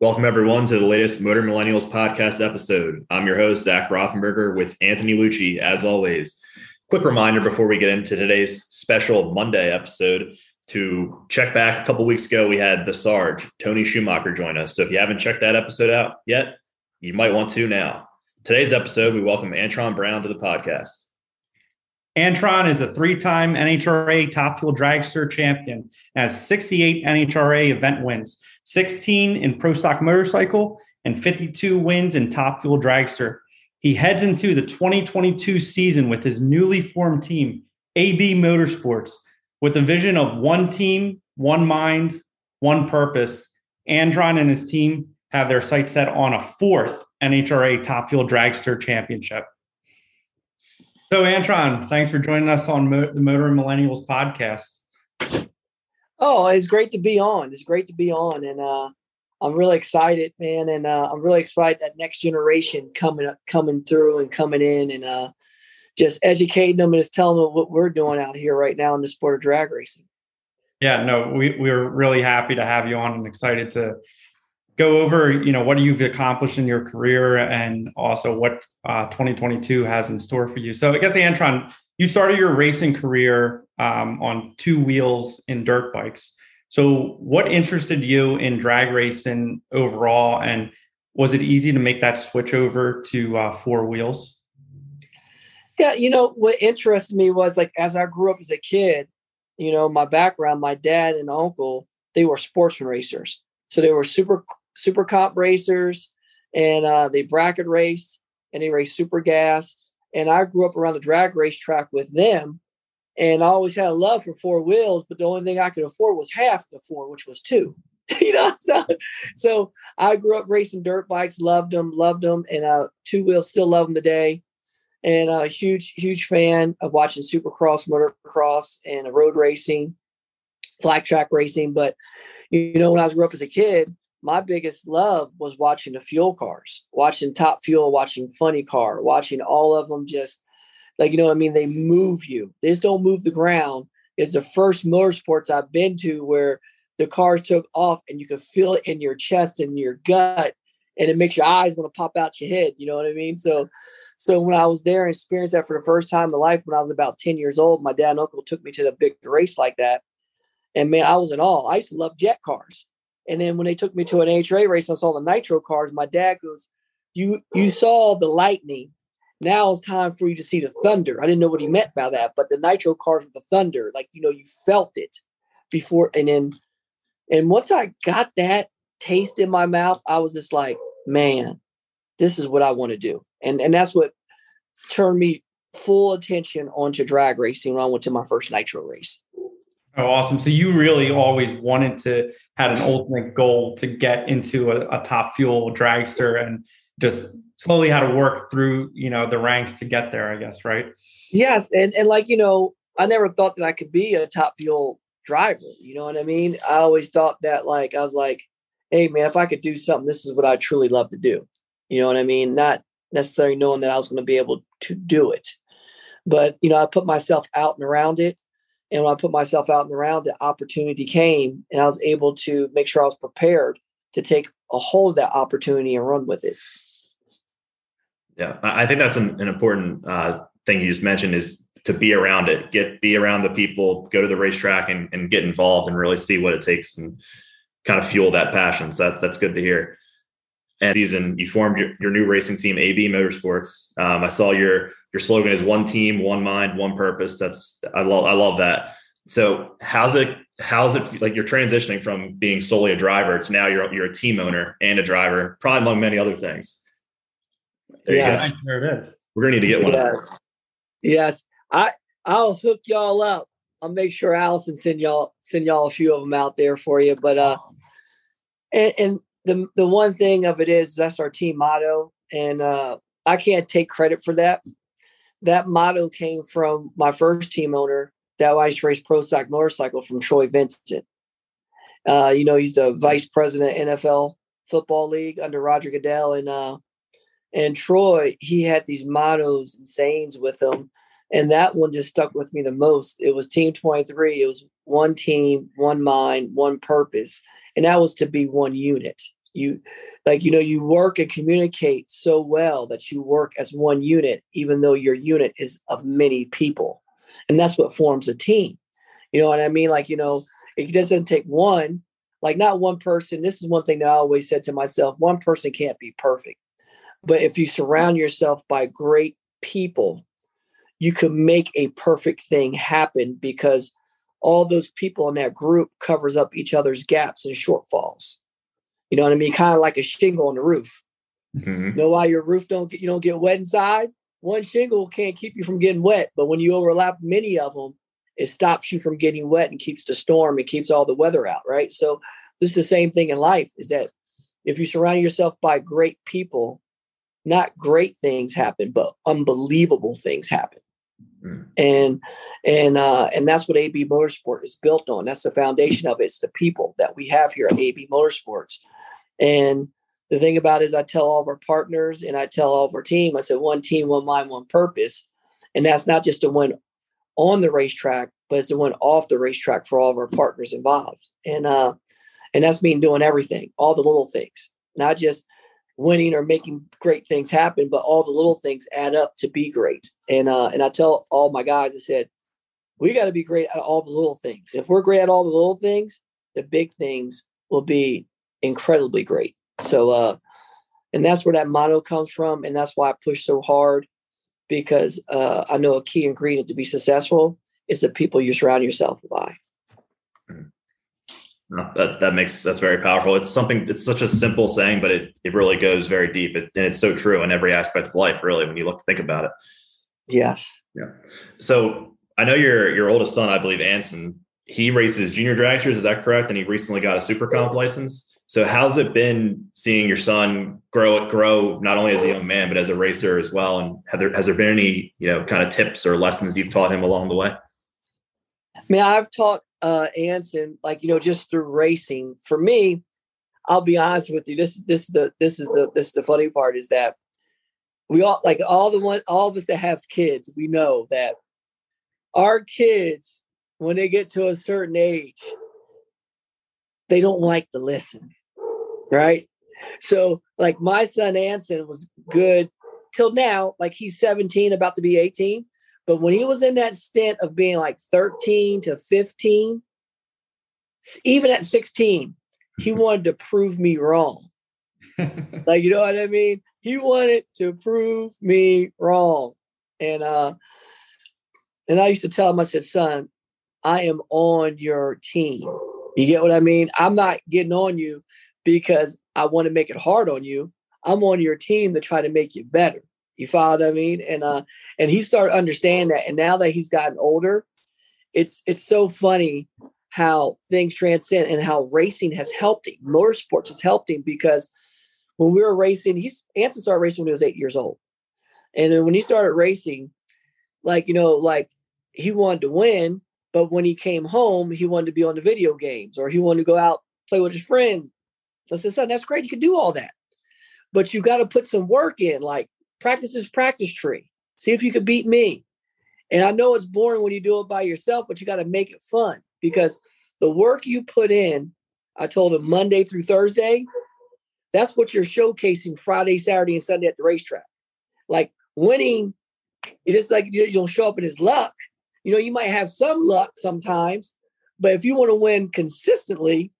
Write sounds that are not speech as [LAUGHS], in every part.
Welcome, everyone, to the latest Motor Millennials podcast episode. I'm your host, Zach Rothenberger, with Anthony Lucci, as always. Quick reminder before we get into today's special Monday episode to check back a couple weeks ago, we had the Sarge, Tony Schumacher, join us. So if you haven't checked that episode out yet, you might want to now. Today's episode, we welcome Antron Brown to the podcast. Antron is a three time NHRA Top Fuel Dragster champion, has 68 NHRA event wins, 16 in Pro Stock Motorcycle, and 52 wins in Top Fuel Dragster. He heads into the 2022 season with his newly formed team, AB Motorsports, with the vision of one team, one mind, one purpose. Antron and his team have their sights set on a fourth NHRA Top Fuel Dragster Championship. So, Antron, thanks for joining us on Mo- the Motor and Millennials podcast. Oh, it's great to be on. It's great to be on, and uh, I'm really excited, man. And uh, I'm really excited that next generation coming up, coming through, and coming in, and uh, just educating them and just telling them what we're doing out here right now in the sport of drag racing. Yeah, no, we we're really happy to have you on and excited to go over, you know, what you've accomplished in your career and also what uh, 2022 has in store for you. So I guess, Antron, you started your racing career um, on two wheels in dirt bikes. So what interested you in drag racing overall? And was it easy to make that switch over to uh, four wheels? Yeah, you know, what interested me was like as I grew up as a kid, you know, my background, my dad and uncle, they were sportsman racers. So they were super super comp racers and uh, they bracket raced and they raced super gas. And I grew up around the drag race track with them. And I always had a love for four wheels, but the only thing I could afford was half the four, which was two. [LAUGHS] you know, so so I grew up racing dirt bikes, loved them, loved them, and uh, two wheels still love them today. And a huge, huge fan of watching supercross, motocross, and road racing, flat track racing. But you know, when I was grew up as a kid, my biggest love was watching the fuel cars, watching Top Fuel, watching Funny Car, watching all of them just like, you know I mean? They move you. They just don't move the ground. It's the first motorsports I've been to where the cars took off and you could feel it in your chest and your gut and it makes your eyes want to pop out your head. You know what I mean? So, so when I was there and experienced that for the first time in life, when I was about 10 years old, my dad and uncle took me to the big race like that. And man, I was in awe. I used to love jet cars. And then when they took me to an HRA race, I saw the nitro cars. My dad goes, "You you saw the lightning. Now it's time for you to see the thunder." I didn't know what he meant by that, but the nitro cars with the thunder, like you know, you felt it before. And then, and once I got that taste in my mouth, I was just like, "Man, this is what I want to do." And and that's what turned me full attention onto drag racing when I went to my first nitro race. Oh, awesome. So you really always wanted to had an ultimate goal to get into a, a, top fuel dragster and just slowly how to work through, you know, the ranks to get there, I guess, right? Yes. And and like, you know, I never thought that I could be a top fuel driver. You know what I mean? I always thought that like I was like, hey man, if I could do something, this is what I truly love to do. You know what I mean? Not necessarily knowing that I was going to be able to do it. But you know, I put myself out and around it and when I put myself out and around, the opportunity came, and I was able to make sure I was prepared to take a hold of that opportunity and run with it. Yeah, I think that's an, an important uh, thing you just mentioned is to be around it, get be around the people, go to the racetrack, and, and get involved, and really see what it takes, and kind of fuel that passion. So that's that's good to hear. And season, you formed your, your new racing team, AB Motorsports. Um, I saw your your slogan is one team, one mind, one purpose. That's I love I love that. So how's it how's it like you're transitioning from being solely a driver to now you're you're a team owner and a driver, probably among many other things. There yes, there it is. We're gonna need to get one. Yes, yes. I I'll hook y'all up. I'll make sure Allison send y'all send y'all a few of them out there for you. But uh, and, and the the one thing of it is that's our team motto, and uh, I can't take credit for that that motto came from my first team owner that I used to race pro stock motorcycle from Troy Vincent. Uh, you know, he's the vice president NFL football league under Roger Goodell. And uh and Troy, he had these mottos and sayings with him. And that one just stuck with me the most. It was Team 23. It was one team, one mind, one purpose. And that was to be one unit. You like you know you work and communicate so well that you work as one unit, even though your unit is of many people, and that's what forms a team. You know what I mean? Like you know, it doesn't take one. Like not one person. This is one thing that I always said to myself: one person can't be perfect, but if you surround yourself by great people, you can make a perfect thing happen because all those people in that group covers up each other's gaps and shortfalls. You know what I mean? Kind of like a shingle on the roof. Mm-hmm. You know why your roof don't get you don't get wet inside? One shingle can't keep you from getting wet, but when you overlap many of them, it stops you from getting wet and keeps the storm and keeps all the weather out, right? So this is the same thing in life is that if you surround yourself by great people, not great things happen, but unbelievable things happen. Mm. And and uh, and that's what AB Motorsport is built on. That's the foundation of it. It's the people that we have here at AB Motorsports. And the thing about it is I tell all of our partners and I tell all of our team, I said one team, one mind, one purpose. And that's not just the one on the racetrack, but it's the one off the racetrack for all of our partners involved. And uh and that's mean doing everything, all the little things, not just winning or making great things happen, but all the little things add up to be great. And uh, and I tell all my guys, I said, we got to be great at all the little things. If we're great at all the little things, the big things will be incredibly great. So uh, and that's where that motto comes from, and that's why I push so hard because uh, I know a key ingredient to be successful is the people you surround yourself by. No, that that makes that's very powerful. It's something. It's such a simple saying, but it it really goes very deep. It, and it's so true in every aspect of life, really, when you look think about it. Yes. Yeah. So I know your your oldest son, I believe, Anson. He races junior dragsters. Is that correct? And he recently got a super comp license. So how's it been seeing your son grow grow not only as a young man but as a racer as well? And have there has there been any you know kind of tips or lessons you've taught him along the way? I mean, I've taught uh, Anson, like you know, just through racing. For me, I'll be honest with you. This is this is the this is the this is the funny part is that we all like all the one all of us that have kids. We know that our kids, when they get to a certain age, they don't like to listen, right? So, like my son Anson was good till now. Like he's 17, about to be 18. But when he was in that stint of being like 13 to 15, even at 16, he [LAUGHS] wanted to prove me wrong. like, you know what I mean? He wanted to prove me wrong. And uh and I used to tell him, I said, son, I am on your team. You get what I mean? I'm not getting on you because I want to make it hard on you. I'm on your team to try to make you better. You follow what I mean? And uh and he started understanding that. And now that he's gotten older, it's it's so funny how things transcend and how racing has helped him. Motorsports has helped him because when we were racing, he's Anson started racing when he was eight years old. And then when he started racing, like, you know, like he wanted to win, but when he came home, he wanted to be on the video games or he wanted to go out play with his friend. I said, son, that's great. You can do all that. But you got to put some work in. Like practice this practice tree. See if you could beat me. And I know it's boring when you do it by yourself, but you got to make it fun because the work you put in, I told him Monday through Thursday, that's what you're showcasing Friday, Saturday, and Sunday at the racetrack. Like winning, it's just like you don't show up in his luck. You know, you might have some luck sometimes, but if you want to win consistently,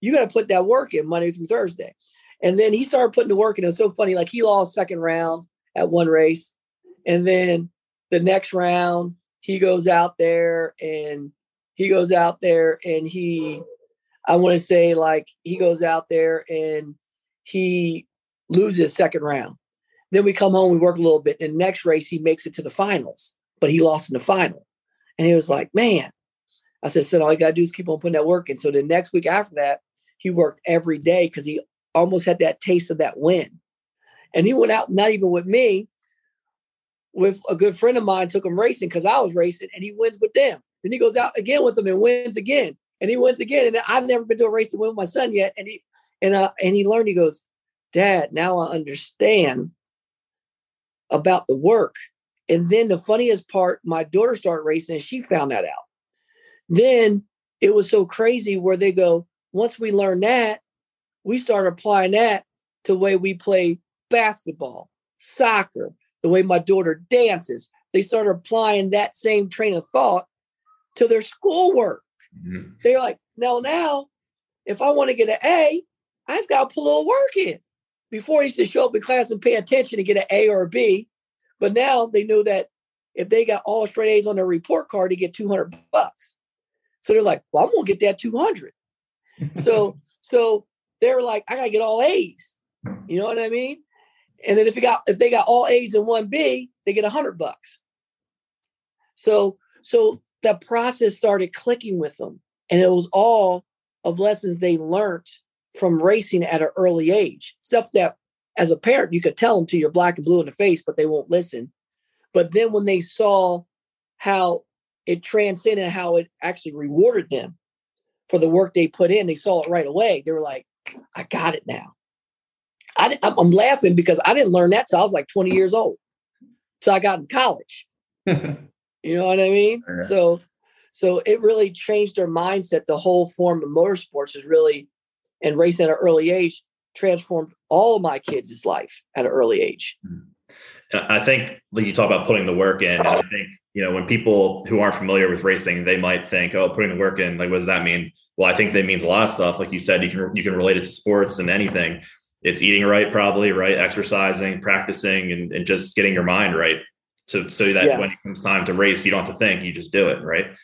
you got to put that work in Monday through Thursday. And then he started putting to work and It was so funny. Like he lost second round at one race. And then the next round, he goes out there and he goes out there and he, I want to say, like, he goes out there and he loses second round. Then we come home, we work a little bit. And next race, he makes it to the finals, but he lost in the final. And he was like, man, I said, son, all you got to do is keep on putting that work in. So the next week after that, he worked every day because he almost had that taste of that win. And he went out, not even with me, with a good friend of mine, took him racing because I was racing, and he wins with them. Then he goes out again with them and wins again, and he wins again. And I've never been to a race to win with my son yet. And he and uh, and he learned. He goes, Dad, now I understand about the work. And then the funniest part, my daughter started racing, and she found that out. Then it was so crazy where they go, once we learn that, we started applying that to the way we play basketball, soccer, the way my daughter dances. They started applying that same train of thought to their schoolwork. Mm-hmm. They're like, now, now, if I want to get an A, I just got to put a little work in. Before, I used to show up in class and pay attention to get an A or a B. But now they know that if they got all straight A's on their report card, they get 200 bucks. So they're like, well, I'm going to get that 200. so, so they're like, I got to get all A's. You know what I mean? And then if you got if they got all A's and one B, they get a hundred bucks. So so the process started clicking with them, and it was all of lessons they learned from racing at an early age. Stuff that as a parent you could tell them to your black and blue in the face, but they won't listen. But then when they saw how it transcended, how it actually rewarded them for the work they put in, they saw it right away. They were like, I got it now. I, I'm laughing because I didn't learn that till I was like 20 years old. So I got in college. [LAUGHS] you know what I mean? Yeah. So, so it really changed their mindset. The whole form of motorsports is really, and racing at an early age transformed all of my kids' life at an early age. Hmm. I think like you talk about putting the work in. I think you know when people who aren't familiar with racing, they might think, "Oh, putting the work in." Like, what does that mean? Well, I think that means a lot of stuff. Like you said, you can you can relate it to sports and anything it's eating right, probably right, exercising, practicing, and, and just getting your mind right. So so that yes. when it comes time to race, you don't have to think, you just do it, right?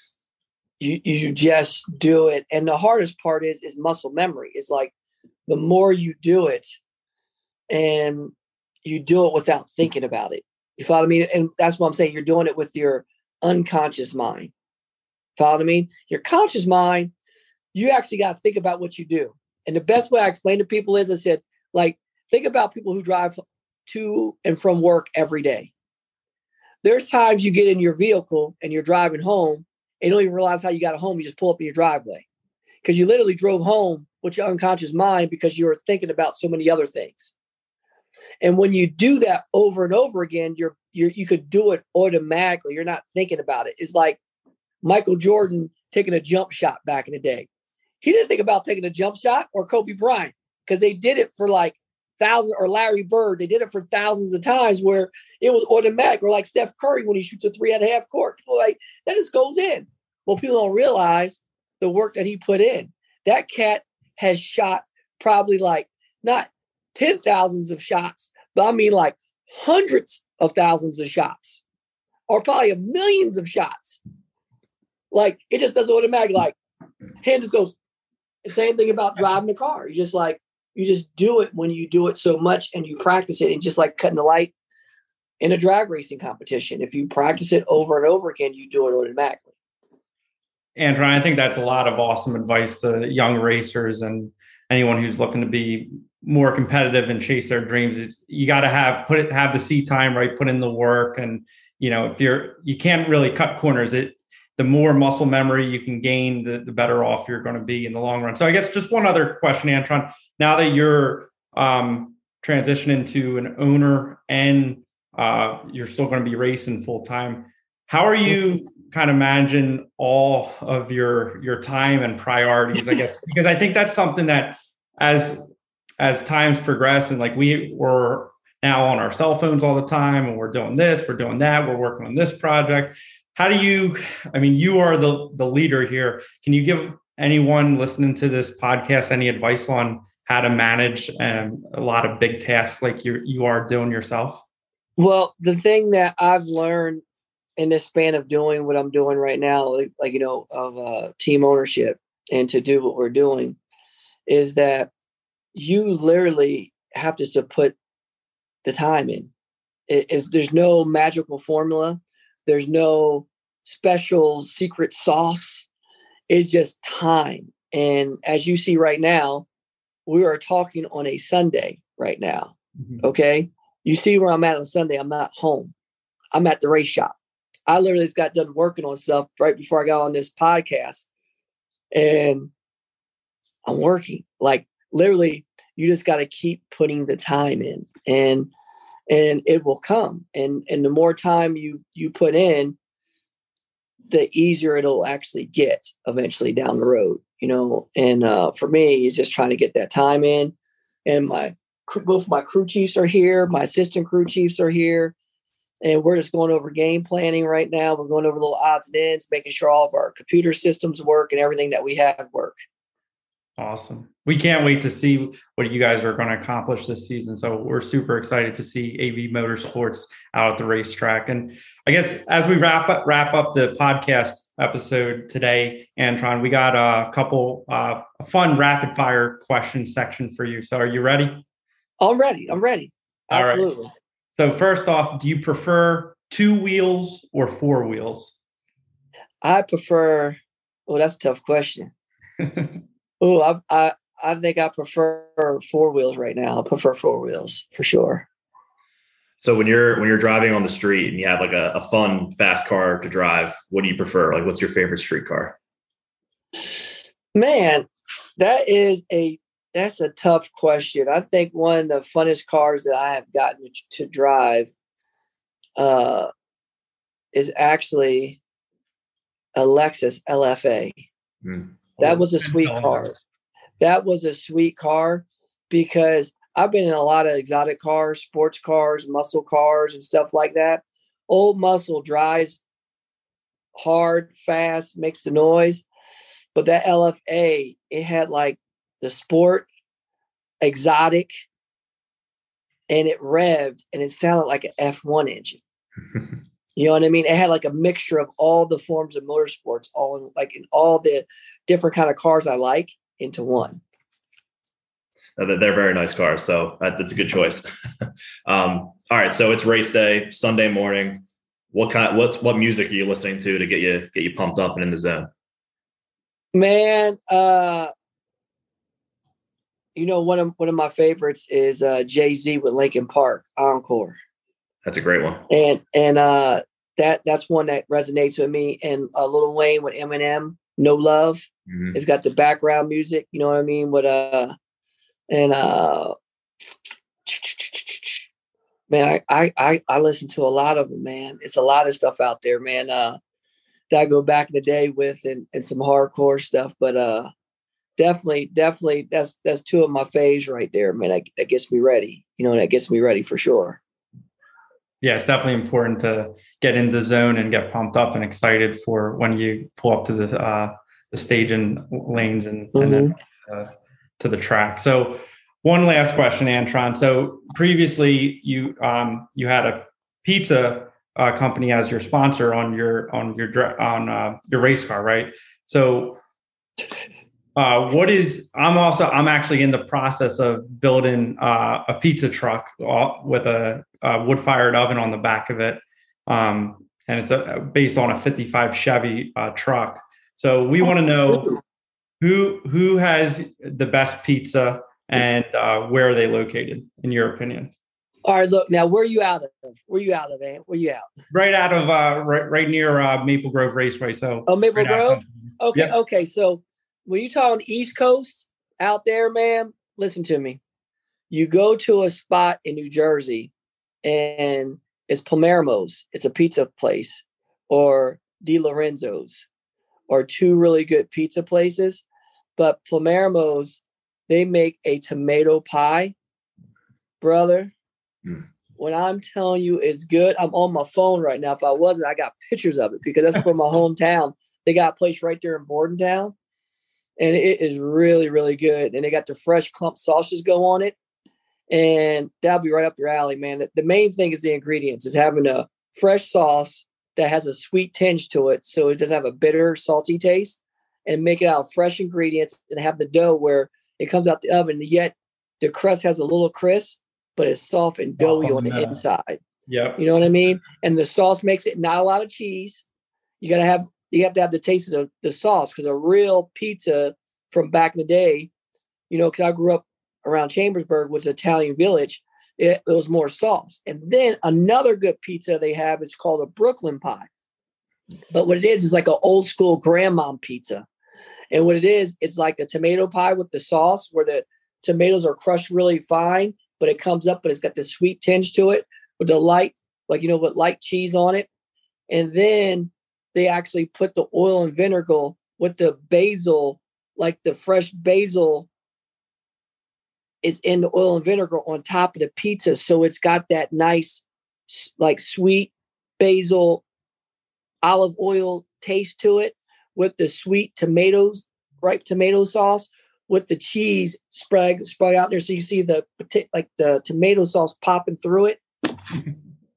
You you just do it. And the hardest part is is muscle memory. Is like the more you do it and you do it without thinking about it. You follow me? And that's what I'm saying. You're doing it with your unconscious mind. Follow me? Your conscious mind, you actually got to think about what you do. And the best way I explain to people is I said, like, think about people who drive to and from work every day. There's times you get in your vehicle and you're driving home and you don't even realize how you got home. You just pull up in your driveway because you literally drove home with your unconscious mind because you were thinking about so many other things. And when you do that over and over again, you're, you're you could do it automatically. You're not thinking about it. It's like Michael Jordan taking a jump shot back in the day. He didn't think about taking a jump shot or Kobe Bryant because they did it for like thousands or Larry Bird, they did it for thousands of times where it was automatic, or like Steph Curry when he shoots a three at half court. Like that just goes in. Well, people don't realize the work that he put in. That cat has shot probably like not ten thousands of shots, but I mean like hundreds of thousands of shots, or probably millions of shots. Like it just does automatic. Like hand just goes. Same thing about driving a car. You just like you just do it when you do it so much and you practice it. And just like cutting the light in a drag racing competition, if you practice it over and over again, you do it automatically. Antron, I think that's a lot of awesome advice to young racers and anyone who's looking to be more competitive and chase their dreams. It's, you got to have put it have the seat time right, put in the work, and you know if you're you can't really cut corners. It the more muscle memory you can gain, the, the better off you're going to be in the long run. So I guess just one other question, Antron now that you're um, transitioning to an owner and uh, you're still going to be racing full time, how are you kind of managing all of your your time and priorities? I guess [LAUGHS] because I think that's something that as as times progress and like we were now on our cell phones all the time and we're doing this, we're doing that, we're working on this project. How do you? I mean, you are the the leader here. Can you give anyone listening to this podcast any advice on how to manage um, a lot of big tasks like you you are doing yourself? Well, the thing that I've learned in this span of doing what I'm doing right now, like, like you know, of uh, team ownership and to do what we're doing, is that you literally have to put the time in. It is there's no magical formula. There's no special secret sauce. It's just time. And as you see right now, we are talking on a Sunday right now. Mm-hmm. Okay. You see where I'm at on Sunday. I'm not home. I'm at the race shop. I literally just got done working on stuff right before I got on this podcast. And I'm working. Like literally, you just got to keep putting the time in and and it will come. And and the more time you you put in, the easier it'll actually get eventually down the road. You know, and uh, for me, it's just trying to get that time in. And my both my crew chiefs are here, my assistant crew chiefs are here, and we're just going over game planning right now. We're going over little odds and ends, making sure all of our computer systems work and everything that we have work. Awesome. We can't wait to see what you guys are going to accomplish this season. So we're super excited to see AB Motorsports out at the racetrack. And I guess as we wrap up wrap up the podcast episode today, Antron, we got a couple uh, a fun rapid fire question section for you. So are you ready? I'm ready. I'm ready. Absolutely. So first off, do you prefer two wheels or four wheels? I prefer. Oh, that's a tough question. [LAUGHS] Oh, I, I I think I prefer four wheels right now. I prefer four wheels for sure. So when you're when you're driving on the street and you have like a, a fun fast car to drive, what do you prefer? Like, what's your favorite street car? Man, that is a that's a tough question. I think one of the funnest cars that I have gotten to drive uh, is actually a Lexus LFA. Mm. That was a sweet car. That was a sweet car because I've been in a lot of exotic cars, sports cars, muscle cars, and stuff like that. Old muscle drives hard, fast, makes the noise. But that LFA, it had like the sport, exotic, and it revved and it sounded like an F1 engine. [LAUGHS] You know what I mean? It had like a mixture of all the forms of motorsports, all in like in all the different kind of cars I like into one. They're very nice cars, so that's a good choice. [LAUGHS] um, all right, so it's race day, Sunday morning. What kind? What what music are you listening to to get you get you pumped up and in the zone? Man, uh, you know one of one of my favorites is uh, Jay Z with Linkin Park Encore. That's a great one. And and uh that that's one that resonates with me. And uh, Lil Wayne with Eminem, No Love. Mm-hmm. It's got the background music, you know what I mean? With uh and uh man, I I I listen to a lot of them, man. It's a lot of stuff out there, man. Uh that I go back in the day with and, and some hardcore stuff. But uh definitely, definitely that's that's two of my faves right there, man. That, that gets me ready. You know, that gets me ready for sure yeah, it's definitely important to get in the zone and get pumped up and excited for when you pull up to the uh, the stage and lanes and, mm-hmm. and then mm-hmm. uh, to the track. So, one last question, Antron. So previously, you um, you had a pizza uh, company as your sponsor on your on your on uh, your race car, right? So uh, what is i'm also i'm actually in the process of building uh, a pizza truck with a, a wood fired oven on the back of it. Um, and it's a, based on a 55 chevy uh, truck. So we want to know who who has the best pizza and uh, where are they located in your opinion? All right look now where are you out of? Where are you out of man? Where are you out? Right out of uh, right, right near uh, maple grove raceway so. Oh maple right grove? okay yep. okay so when you talk on East Coast out there, man, listen to me. You go to a spot in New Jersey and it's Palermo's, it's a pizza place, or DeLorenzo's, or two really good pizza places. But Palermo's, they make a tomato pie, brother. Mm. When I'm telling you it's good, I'm on my phone right now. If I wasn't, I got pictures of it because that's from my [LAUGHS] hometown. They got a place right there in Bordentown and it is really really good. And they got the fresh clump sauces go on it, and that'll be right up your alley, man. The main thing is the ingredients is having a fresh sauce that has a sweet tinge to it, so it doesn't have a bitter, salty taste, and make it out of fresh ingredients and have the dough where it comes out the oven, yet the crust has a little crisp, but it's soft and doughy oh, on the inside. Yeah, you know what I mean. And the sauce makes it not a lot of cheese. You got to have you have to have the taste of the, the sauce because a real pizza from back in the day, you know, because I grew up around Chambersburg was Italian village. It, it, was more sauce. And then another good pizza they have is called a Brooklyn pie. But what it is is like an old school grandmom pizza. And what it is, it's like a tomato pie with the sauce where the tomatoes are crushed really fine, but it comes up, but it's got the sweet tinge to it with the light, like you know, with light cheese on it. And then they actually put the oil and vinegar with the basil, like the fresh basil is in the oil and vinegar on top of the pizza. So it's got that nice, like sweet basil, olive oil taste to it with the sweet tomatoes, ripe tomato sauce with the cheese spread spread out there. So you see the like the tomato sauce popping through it. [LAUGHS]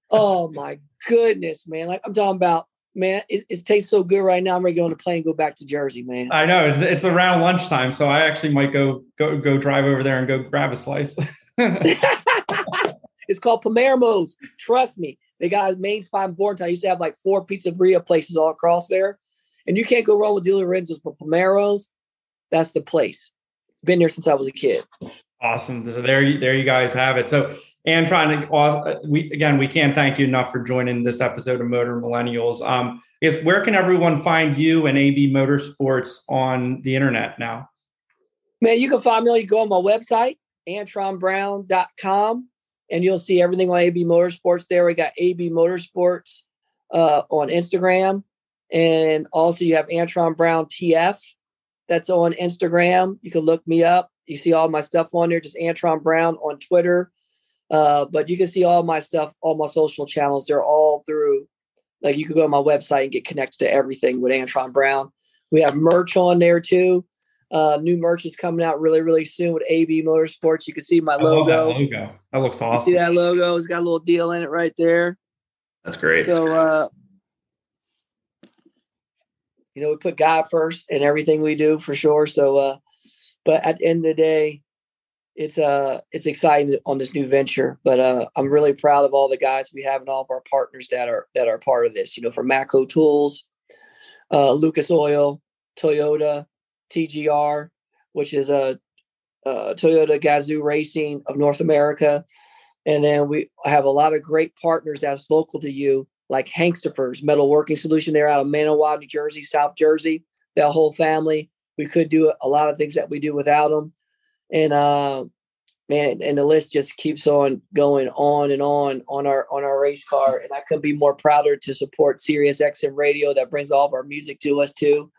oh my goodness, man. Like I'm talking about man, it, it, tastes so good right now. I'm ready to go on a plane, and go back to Jersey, man. I know it's, it's around lunchtime, so I actually might go go go drive over there and go grab a slice. [LAUGHS] [LAUGHS] it's called Palermo's. Trust me, they got a main spot in Bordentown. I used to have like four pizzeria places all across there, and you can't go wrong with DeLorenzo's, but Palermo's, that's the place. Been there since I was a kid. Awesome. So there, you, there you guys have it. So Antron to uh, we again we can't thank you enough for joining this episode of Motor Millennials. Um, is where can everyone find you and AB Motorsports on the internet now? Man, you can find me. You go on my website, antronbrown.com, and you'll see everything on AB Motorsports there. We got AB Motorsports uh, on Instagram, and also you have Antron Brown TF that's on Instagram. You can look me up. You see all my stuff on there. Just Antron Brown on Twitter uh, but you can see all my stuff, all my social channels. They're all through. Like you can go to my website and get connected to everything with Antron Brown. We have merch on there too. Uh, new merch is coming out really, really soon with AB Motorsports. You can see my logo. That logo. That looks awesome. You see that logo? It's got a little deal in it right there. That's great. So, uh, you know, we put God first in everything we do for sure. So, uh, but at the end of the day, it's uh it's exciting on this new venture but uh i'm really proud of all the guys we have and all of our partners that are that are part of this you know from Matco tools uh lucas oil toyota tgr which is a, a toyota gazoo racing of north america. And then we have a lot of great partners that's local to you like Hanksterfers metal working solution. They're out of manawa new jersey south jersey that whole family. We could do a lot of things that we do without them and uh, man, and the list just keeps on going on and on on our on our race car. And I couldn't be more prouder to support Sirius XM Radio that brings all of our music to us too.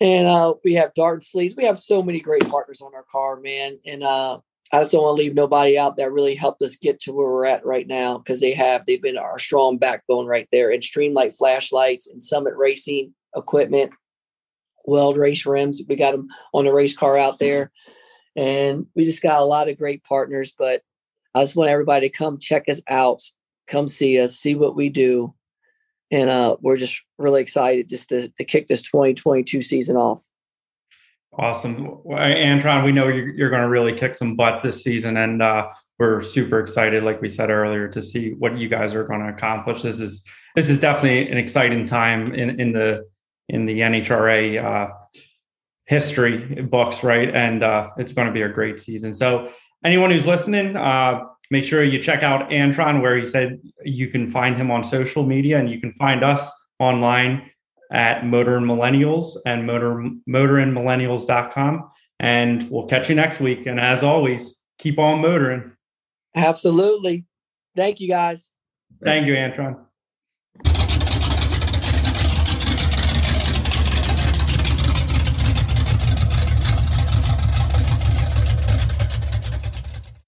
And uh, we have Dart Sleeves. We have so many great partners on our car, man. And uh, I just don't want to leave nobody out that really helped us get to where we're at right now because they have. They've been our strong backbone right there. And Streamlight flashlights and Summit Racing equipment, Weld race rims. We got them on the race car out there. And we just got a lot of great partners, but I just want everybody to come check us out, come see us, see what we do. And uh, we're just really excited just to, to kick this 2022 season off. Awesome. Antron, we know you're, you're going to really kick some butt this season. And uh, we're super excited, like we said earlier, to see what you guys are going to accomplish. This is this is definitely an exciting time in, in the in the NHRA uh, history books, right? And uh, it's going to be a great season. So, anyone who's listening, uh, make sure you check out Antron, where he said you can find him on social media, and you can find us online at Motor and Millennials and motor motorandmillennials.com. And we'll catch you next week. And as always, keep on motoring. Absolutely. Thank you, guys. Thank you, Antron.